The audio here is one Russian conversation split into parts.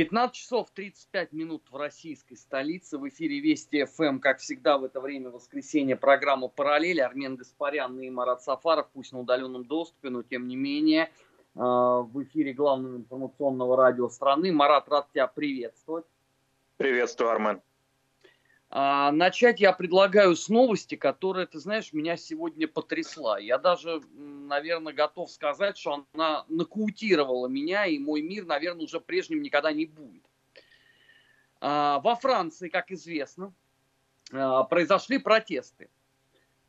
15 часов 35 минут в российской столице. В эфире Вести ФМ, как всегда, в это время воскресенье программа «Параллель». Армен Гаспарян и Марат Сафаров, пусть на удаленном доступе, но тем не менее э, в эфире главного информационного радио страны. Марат, рад тебя приветствовать. Приветствую, Армен. А, начать я предлагаю с новости, которая, ты знаешь, меня сегодня потрясла. Я даже, наверное, готов сказать, что она нокаутировала меня, и мой мир, наверное, уже прежним никогда не будет. А, во Франции, как известно, а, произошли протесты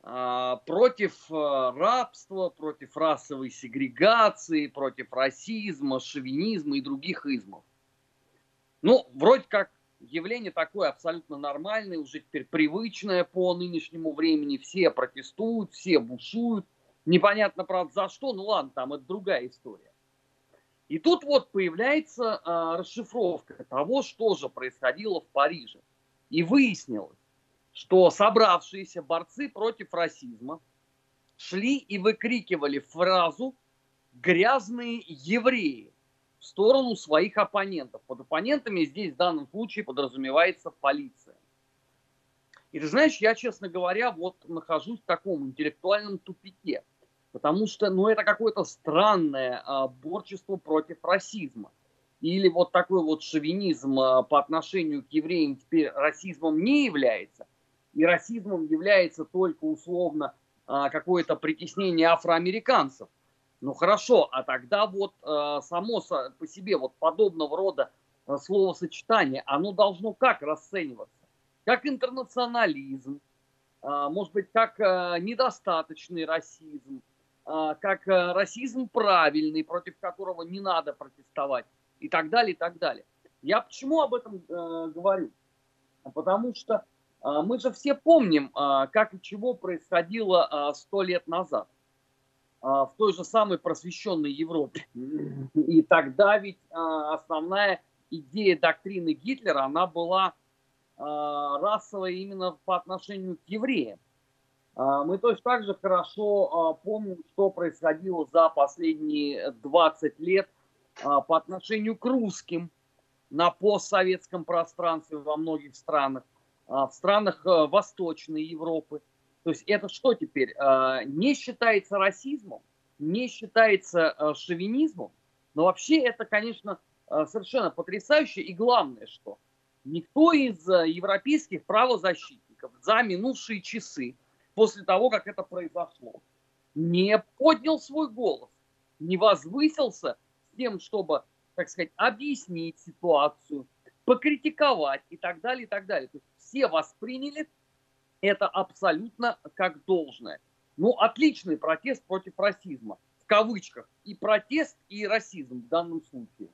против а, рабства, против расовой сегрегации, против расизма, шовинизма и других измов. Ну, вроде как явление такое абсолютно нормальное, уже теперь привычное по нынешнему времени. Все протестуют, все бушуют. Непонятно, правда, за что, ну ладно, там это другая история. И тут вот появляется а, расшифровка того, что же происходило в Париже. И выяснилось, что собравшиеся борцы против расизма шли и выкрикивали фразу «грязные евреи», в сторону своих оппонентов. Под оппонентами здесь в данном случае подразумевается полиция. И ты знаешь, я, честно говоря, вот нахожусь в таком интеллектуальном тупике. Потому что, ну, это какое-то странное а, борчество против расизма. Или вот такой вот шовинизм а, по отношению к евреям теперь расизмом не является. И расизмом является только условно а, какое-то притеснение афроамериканцев. Ну хорошо, а тогда вот э, само по себе вот подобного рода э, словосочетание, оно должно как расцениваться? Как интернационализм, э, может быть, как недостаточный расизм, как расизм правильный, против которого не надо протестовать и так далее, и так далее. Я почему об этом говорю? Потому что мы же все помним, как и чего происходило сто лет назад. А, в той же самой просвещенной Европе. И тогда ведь а, основная идея доктрины Гитлера, она была а, расовая именно по отношению к евреям. Мы точно так же хорошо помним, что происходило за последние 20 лет по отношению к русским на постсоветском пространстве во многих странах, в странах Восточной Европы. То есть это что теперь? А, не считается расизмом, не считается а, шовинизмом, но вообще это, конечно, а, совершенно потрясающе. И главное, что никто из европейских правозащитников за минувшие часы, после того, как это произошло, не поднял свой голос, не возвысился с тем, чтобы, так сказать, объяснить ситуацию, покритиковать и так далее, и так далее. То есть все восприняли это абсолютно как должное. Ну, отличный протест против расизма. В кавычках. И протест, и расизм в данном случае.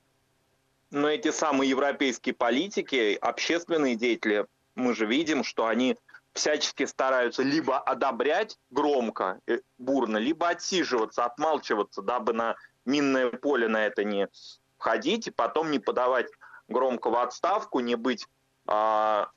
Но эти самые европейские политики, общественные деятели, мы же видим, что они всячески стараются либо одобрять громко, э, бурно, либо отсиживаться, отмалчиваться, дабы на минное поле на это не входить, и потом не подавать громко в отставку, не быть а,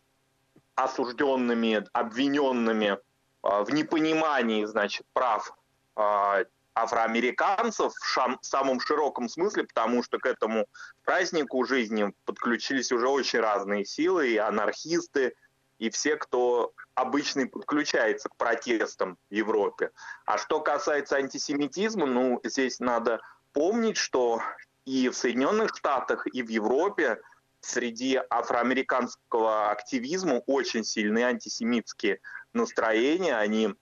осужденными, обвиненными а, в непонимании, значит, прав а, афроамериканцев в самом широком смысле, потому что к этому празднику жизни подключились уже очень разные силы, и анархисты, и все, кто обычно подключается к протестам в Европе. А что касается антисемитизма, ну, здесь надо помнить, что и в Соединенных Штатах, и в Европе среди афроамериканского активизма очень сильные антисемитские настроения. Они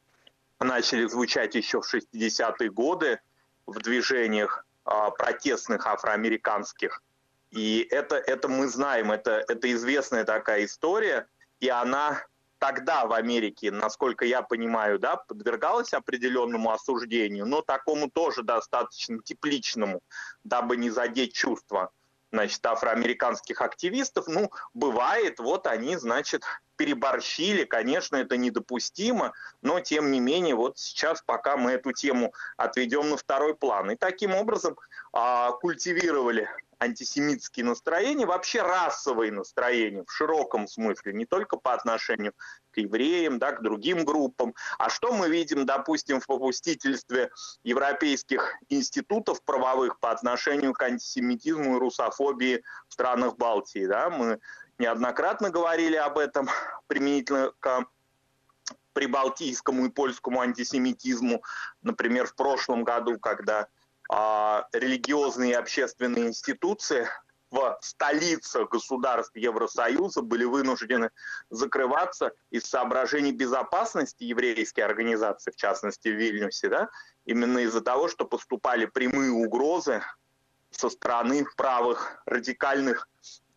начали звучать еще в 60-е годы в движениях а, протестных афроамериканских. И это, это мы знаем, это, это известная такая история, и она тогда в Америке, насколько я понимаю, да, подвергалась определенному осуждению, но такому тоже достаточно тепличному, дабы не задеть чувства значит, афроамериканских активистов, ну, бывает, вот они, значит, переборщили, конечно, это недопустимо, но тем не менее, вот сейчас пока мы эту тему отведем на второй план. И таким образом а, культивировали антисемитские настроения, вообще расовые настроения в широком смысле, не только по отношению к евреям, да, к другим группам. А что мы видим, допустим, в попустительстве европейских институтов правовых по отношению к антисемитизму и русофобии в странах Балтии? Да? Мы неоднократно говорили об этом применительно к прибалтийскому и польскому антисемитизму. Например, в прошлом году, когда а, религиозные и общественные институции в столицах государств Евросоюза были вынуждены закрываться из соображений безопасности еврейской организации, в частности в Вильнюсе, да, именно из-за того, что поступали прямые угрозы со стороны правых радикальных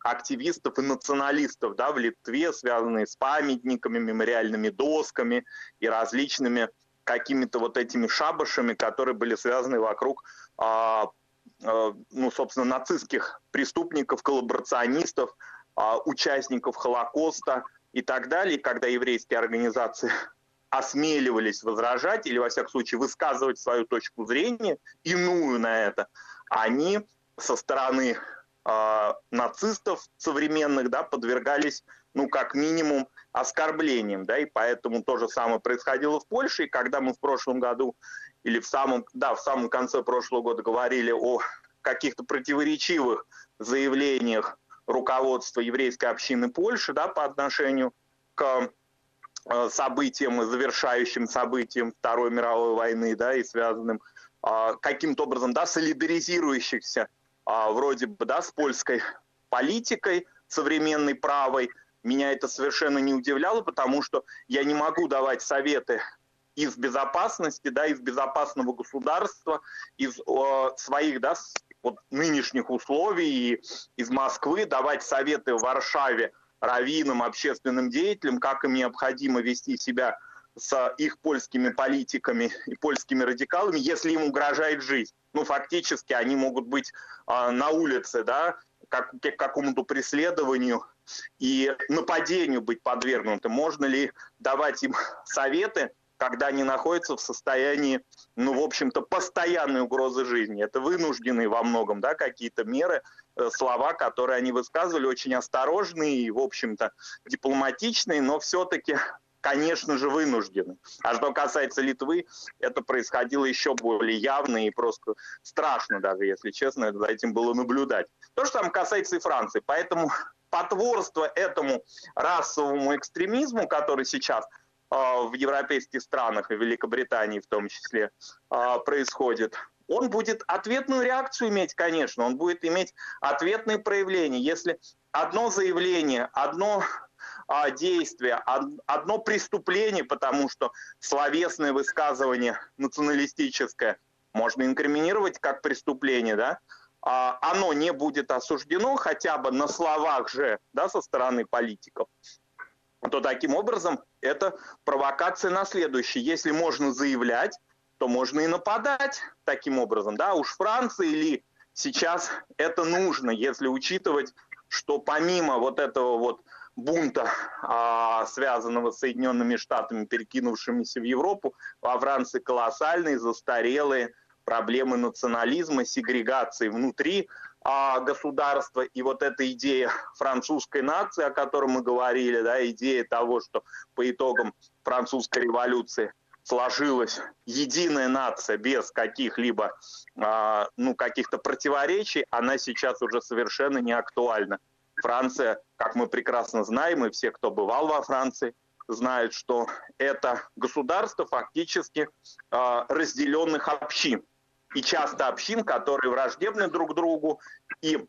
активистов и националистов да, в Литве, связанные с памятниками, мемориальными досками и различными какими-то вот этими шабашами, которые были связаны вокруг, а, а, ну, собственно, нацистских преступников, коллаборационистов, а, участников Холокоста и так далее, когда еврейские организации осмеливались возражать или, во всяком случае, высказывать свою точку зрения, иную на это, они со стороны э, нацистов современных да, подвергались, ну, как минимум, оскорблением, да, и поэтому то же самое происходило в Польше, и когда мы в прошлом году или в самом, да, в самом конце прошлого года говорили о каких-то противоречивых заявлениях руководства еврейской общины Польши, да, по отношению к э, событиям, завершающим событиям Второй мировой войны, да, и связанным э, каким-то образом, да, солидаризирующихся вроде бы, да, с польской политикой современной правой, меня это совершенно не удивляло, потому что я не могу давать советы из безопасности, да, из безопасного государства, из э, своих, да, вот нынешних условий, и из Москвы давать советы в Варшаве раввинам, общественным деятелям, как им необходимо вести себя с их польскими политиками и польскими радикалами, если им угрожает жизнь. Ну, фактически они могут быть э, на улице, да, как, к какому-то преследованию и нападению быть подвергнуты. Можно ли давать им советы, когда они находятся в состоянии, ну, в общем-то, постоянной угрозы жизни. Это вынужденные во многом, да, какие-то меры, э, слова, которые они высказывали, очень осторожные и, в общем-то, дипломатичные, но все-таки конечно же, вынуждены. А что касается Литвы, это происходило еще более явно и просто страшно даже, если честно, за этим было наблюдать. То же самое касается и Франции. Поэтому потворство этому расовому экстремизму, который сейчас а, в европейских странах и Великобритании в том числе а, происходит, он будет ответную реакцию иметь, конечно, он будет иметь ответные проявления. Если одно заявление, одно а, действие, одно преступление, потому что словесное высказывание националистическое можно инкриминировать как преступление, да, а, оно не будет осуждено хотя бы на словах же да, со стороны политиков, то таким образом это провокация на следующее. Если можно заявлять, то можно и нападать таким образом. Да? Уж Франции или сейчас это нужно, если учитывать, что помимо вот этого вот бунта, а, связанного с Соединенными Штатами, перекинувшимися в Европу, во Франции колоссальные, застарелые проблемы национализма, сегрегации внутри а, государства. И вот эта идея французской нации, о которой мы говорили, да, идея того, что по итогам французской революции сложилась единая нация без каких-либо а, ну, каких-то противоречий, она сейчас уже совершенно не актуальна. Франция, как мы прекрасно знаем, и все, кто бывал во Франции, знают, что это государство фактически э, разделенных общин и часто общин, которые враждебны друг другу. И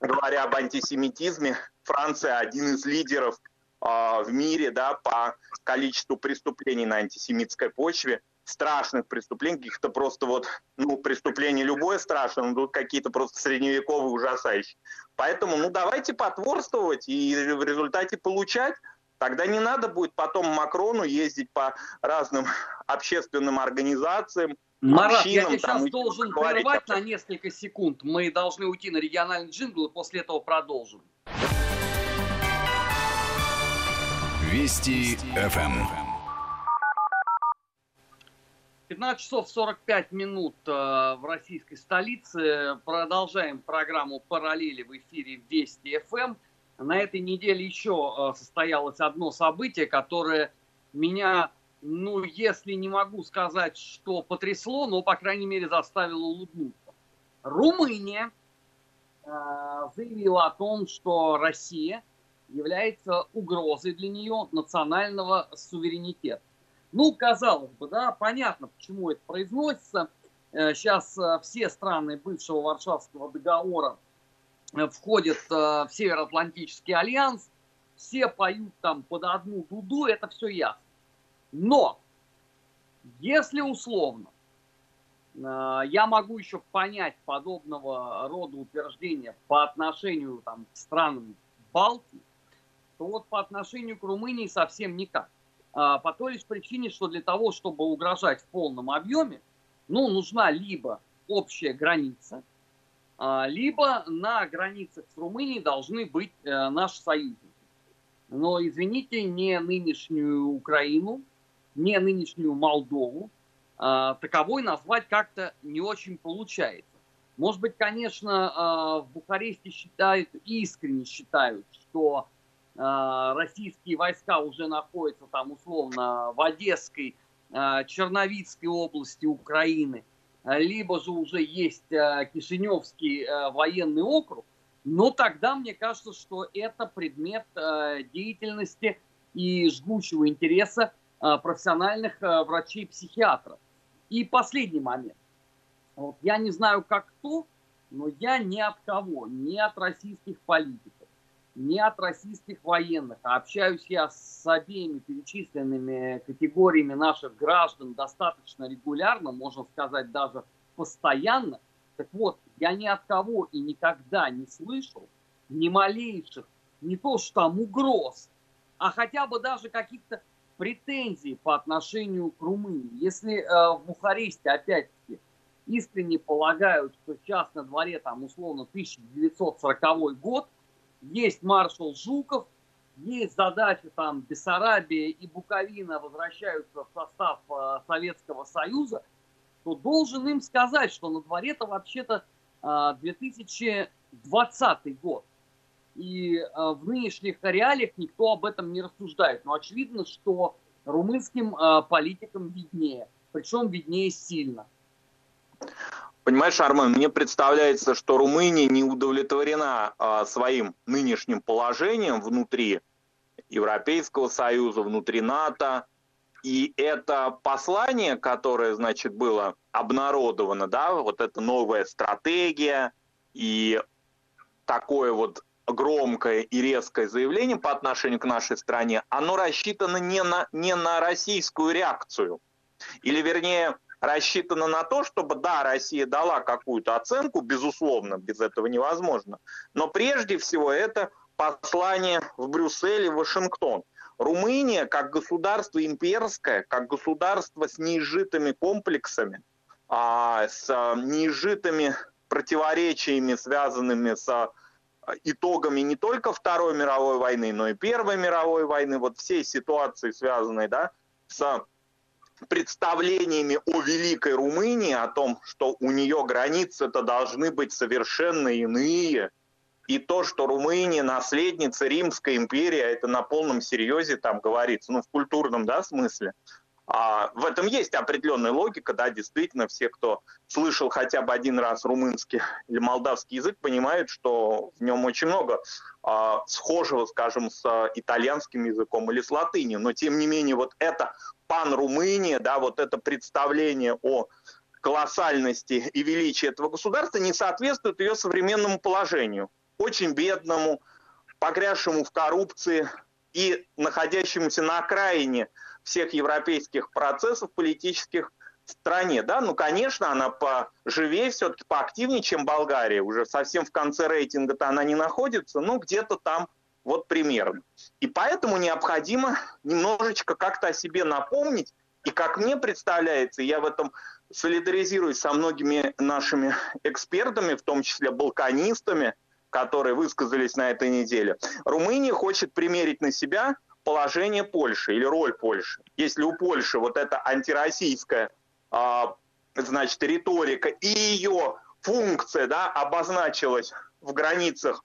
говоря об антисемитизме, Франция один из лидеров э, в мире да, по количеству преступлений на антисемитской почве, страшных преступлений, каких-то просто вот, ну, преступления любое страшное, но тут какие-то просто средневековые ужасающие. Поэтому, ну, давайте потворствовать и в результате получать Тогда не надо будет потом Макрону ездить по разным общественным организациям, Марат, общинам, я тебя сейчас должен прервать на несколько секунд. Мы должны уйти на региональный джингл и после этого продолжим. Вести ФМ. 15 часов 45 минут э, в российской столице. Продолжаем программу «Параллели» в эфире Вести ФМ. На этой неделе еще э, состоялось одно событие, которое меня, ну, если не могу сказать, что потрясло, но, по крайней мере, заставило улыбнуться. Румыния э, заявила о том, что Россия является угрозой для нее национального суверенитета. Ну, казалось бы, да, понятно, почему это произносится. Сейчас э, э, все страны бывшего Варшавского договора э, входят в Североатлантический альянс, все поют там под одну дуду, это все ясно. Но, если условно, я могу еще понять подобного рода утверждения по отношению там, к странам Балтии, то вот по отношению к Румынии совсем никак. А, по той лишь причине, что для того, чтобы угрожать в полном объеме, ну, нужна либо общая граница, а, либо на границах с Румынией должны быть э, наши союзники. Но, извините, не нынешнюю Украину, не нынешнюю Молдову, а, таковой назвать как-то не очень получается. Может быть, конечно, в Бухаресте считают, искренне считают, что российские войска уже находятся там условно в Одесской, а, Черновицкой области Украины, либо же уже есть Кишиневский военный округ, но тогда мне кажется, что это предмет деятельности и жгучего интереса профессиональных врачей-психиатров. И последний момент. Вот я не знаю, как кто, но я ни от кого, ни от российских политиков, не от российских военных, а общаюсь я с обеими перечисленными категориями наших граждан достаточно регулярно, можно сказать даже постоянно. Так вот, я ни от кого и никогда не слышал ни малейших, не то что там угроз, а хотя бы даже каких-то претензий по отношению к Румынии. Если э, в Бухаресте, опять-таки, искренне полагают, что сейчас на дворе там условно 1940 год – есть маршал Жуков, есть задача там Бессарабия и Буковина возвращаются в состав э, Советского Союза, то должен им сказать, что на дворе-то вообще-то э, 2020 год. И э, в нынешних реалиях никто об этом не рассуждает. Но очевидно, что румынским э, политикам виднее. Причем виднее сильно. Понимаешь, Армен, мне представляется, что Румыния не удовлетворена а, своим нынешним положением внутри Европейского Союза, внутри НАТО. И это послание, которое, значит, было обнародовано, да, вот эта новая стратегия и такое вот громкое и резкое заявление по отношению к нашей стране, оно рассчитано не на, не на российскую реакцию. Или, вернее, рассчитана на то, чтобы, да, Россия дала какую-то оценку, безусловно, без этого невозможно, но прежде всего это послание в Брюссель и Вашингтон. Румыния как государство имперское, как государство с неизжитыми комплексами, а, с неизжитыми противоречиями, связанными с а, итогами не только Второй мировой войны, но и Первой мировой войны, вот всей ситуации, связанной да, с представлениями о Великой Румынии, о том, что у нее границы-то должны быть совершенно иные, и то, что Румыния наследница Римской империи, а это на полном серьезе там говорится, ну в культурном да, смысле, а, в этом есть определенная логика, да, действительно, все, кто слышал хотя бы один раз румынский или молдавский язык, понимают, что в нем очень много а, схожего, скажем, с итальянским языком или с латынью. Но, тем не менее, вот это пан-Румыния, да, вот это представление о колоссальности и величии этого государства не соответствует ее современному положению. Очень бедному, погрязшему в коррупции и находящемуся на окраине всех европейских процессов политических в стране. Да? Ну, конечно, она поживее, все-таки поактивнее, чем Болгария. Уже совсем в конце рейтинга-то она не находится, но где-то там вот примерно. И поэтому необходимо немножечко как-то о себе напомнить. И как мне представляется, я в этом солидаризируюсь со многими нашими экспертами, в том числе балканистами, которые высказались на этой неделе. Румыния хочет примерить на себя – положение Польши или роль Польши. Если у Польши вот эта антироссийская а, значит, риторика и ее функция, да, обозначилась в границах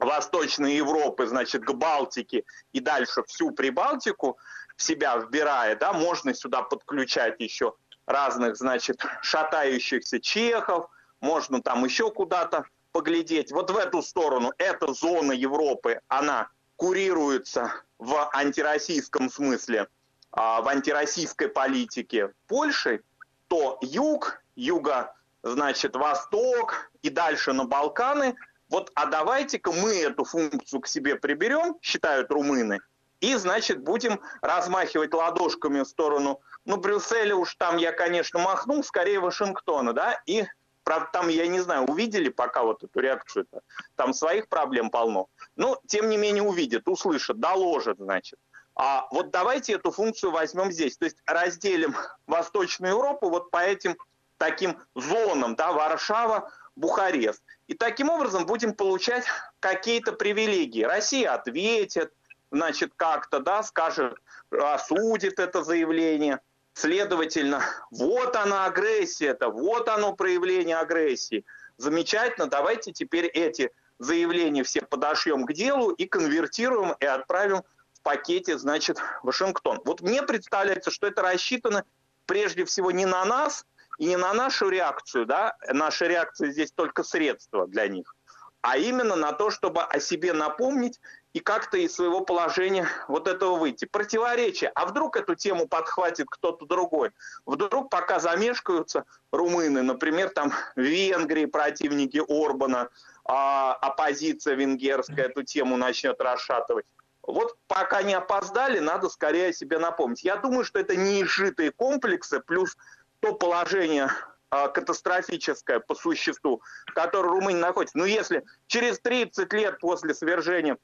Восточной Европы, значит, к Балтике и дальше всю Прибалтику в себя вбирая, да, можно сюда подключать еще разных, значит, шатающихся чехов, можно там еще куда-то поглядеть. Вот в эту сторону, эта зона Европы, она курируется в антироссийском смысле, а, в антироссийской политике Польши, то юг, юга, значит, восток и дальше на Балканы, вот, а давайте-ка мы эту функцию к себе приберем, считают румыны, и, значит, будем размахивать ладошками в сторону, ну, Брюсселя уж там я, конечно, махнул, скорее Вашингтона, да, и Правда, там, я не знаю, увидели пока вот эту реакцию -то. Там своих проблем полно. Но, тем не менее, увидят, услышат, доложат, значит. А вот давайте эту функцию возьмем здесь. То есть разделим Восточную Европу вот по этим таким зонам, да, Варшава, Бухарест. И таким образом будем получать какие-то привилегии. Россия ответит, значит, как-то, да, скажет, осудит это заявление. Следовательно, вот она агрессия-то, вот оно проявление агрессии. Замечательно, давайте теперь эти заявления все подошьем к делу и конвертируем и отправим в пакете, значит, Вашингтон. Вот мне представляется, что это рассчитано прежде всего не на нас и не на нашу реакцию, да, наша реакция здесь только средство для них, а именно на то, чтобы о себе напомнить и как-то из своего положения вот этого выйти. Противоречие. А вдруг эту тему подхватит кто-то другой? Вдруг пока замешкаются румыны, например, там в Венгрии противники Орбана, а оппозиция венгерская эту тему начнет расшатывать. Вот пока не опоздали, надо скорее себе напомнить. Я думаю, что это неизжитые комплексы, плюс то положение а, катастрофическое по существу, в котором Румыния находится. Но если через 30 лет после свержения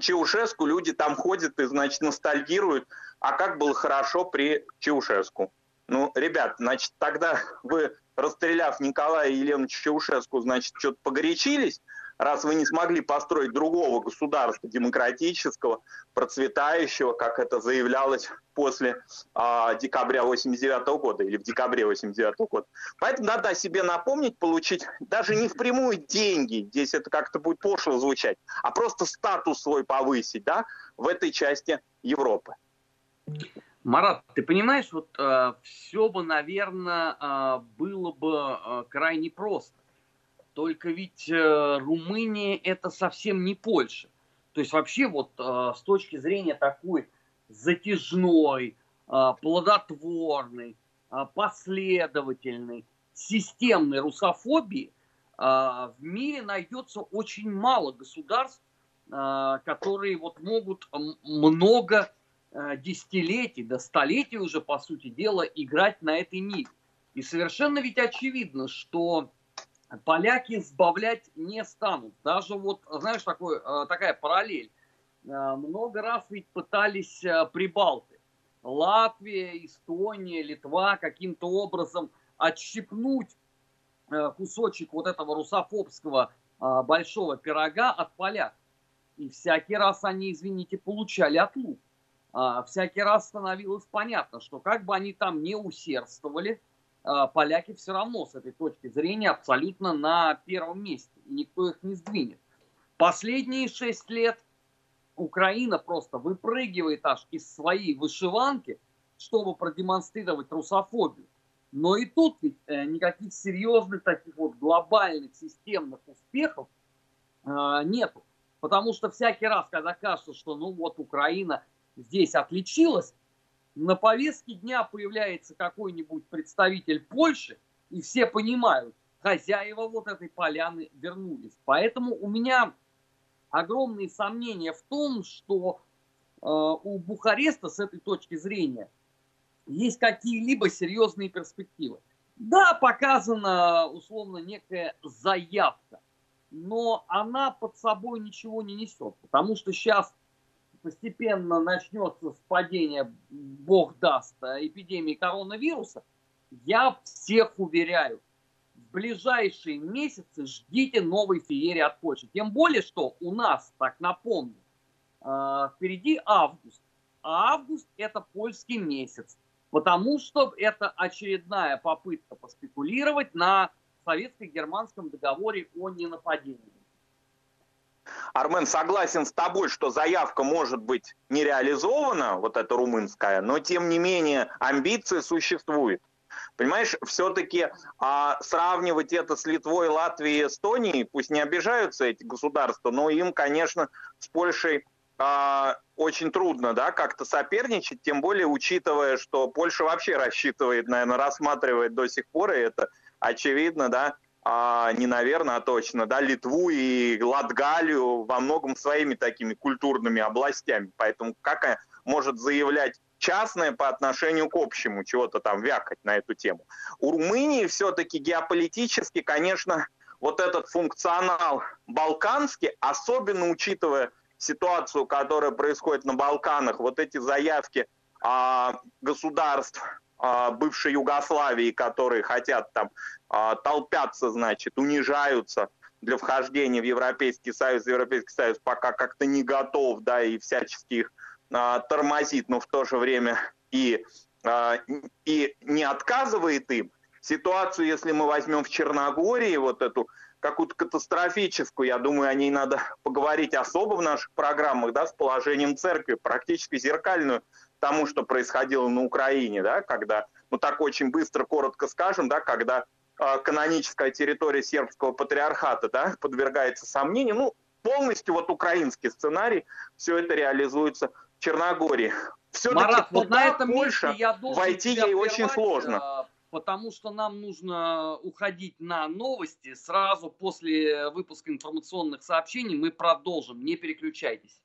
Чаушеску люди там ходят и, значит, ностальгируют, а как было хорошо при Чаушеску. Ну, ребят, значит, тогда вы, расстреляв Николая и Елену Чаушеску, значит, что-то погорячились, раз вы не смогли построить другого государства демократического, процветающего, как это заявлялось после э, декабря 89 года или в декабре 89 года. Поэтому надо о себе напомнить, получить даже не впрямую деньги, здесь это как-то будет пошло звучать, а просто статус свой повысить да, в этой части Европы. Марат, ты понимаешь, вот э, все бы, наверное, э, было бы э, крайне просто. Только ведь э, Румыния это совсем не Польша. То есть вообще вот э, с точки зрения такой затяжной, э, плодотворной, э, последовательной, системной русофобии э, в мире найдется очень мало государств, э, которые вот могут много э, десятилетий, до столетий уже, по сути дела, играть на этой ниве. И совершенно ведь очевидно, что поляки сбавлять не станут. Даже вот, знаешь, такой, э, такая параллель. Э, много раз ведь пытались э, прибалты. Латвия, Эстония, Литва каким-то образом отщипнуть кусочек вот этого русофобского большого пирога от поляков. И всякий раз они, извините, получали отлуп. Всякий раз становилось понятно, что как бы они там не усердствовали – а, поляки все равно с этой точки зрения абсолютно на первом месте. И никто их не сдвинет. Последние шесть лет Украина просто выпрыгивает аж из своей вышиванки, чтобы продемонстрировать русофобию. Но и тут ведь э, никаких серьезных таких вот глобальных системных успехов э, нету. Потому что всякий раз, когда кажется, что ну вот Украина здесь отличилась, на повестке дня появляется какой-нибудь представитель Польши, и все понимают, хозяева вот этой поляны вернулись. Поэтому у меня огромные сомнения в том, что э, у Бухареста с этой точки зрения есть какие-либо серьезные перспективы. Да, показана условно некая заявка, но она под собой ничего не несет, потому что сейчас постепенно начнется падение, бог даст, э, эпидемии коронавируса, я всех уверяю, в ближайшие месяцы ждите новой феерии от Польши. Тем более, что у нас, так напомню, э, впереди август. А август это польский месяц. Потому что это очередная попытка поспекулировать на советско-германском договоре о ненападении. Армен, согласен с тобой, что заявка может быть не реализована, вот эта румынская, но тем не менее амбиции существуют. Понимаешь, все-таки а, сравнивать это с Литвой, Латвией, Эстонией, пусть не обижаются эти государства, но им, конечно, с Польшей а, очень трудно, да, как-то соперничать, тем более учитывая, что Польша вообще рассчитывает, наверное, рассматривает до сих пор, и это очевидно, да, а, не наверное, а точно, да, Литву и Латгалию во многом своими такими культурными областями. Поэтому как может заявлять частное по отношению к общему, чего-то там вякать на эту тему. У Румынии все-таки геополитически, конечно, вот этот функционал балканский, особенно учитывая ситуацию, которая происходит на Балканах, вот эти заявки а, государств а, бывшей Югославии, которые хотят там толпятся, значит, унижаются для вхождения в Европейский Союз, Европейский Союз пока как-то не готов, да, и всячески их а, тормозит, но в то же время и, а, и не отказывает им. Ситуацию, если мы возьмем в Черногории, вот эту какую-то катастрофическую, я думаю, о ней надо поговорить особо в наших программах, да, с положением церкви, практически зеркальную тому, что происходило на Украине, да, когда, ну так очень быстро, коротко скажем, да, когда каноническая территория сербского патриархата, да, подвергается сомнению, ну, полностью вот украинский сценарий, все это реализуется Черногории. Все-таки Марат, вот на этом Польша, месте я должен войти ей очень сложно. А, потому что нам нужно уходить на новости. Сразу после выпуска информационных сообщений мы продолжим. Не переключайтесь.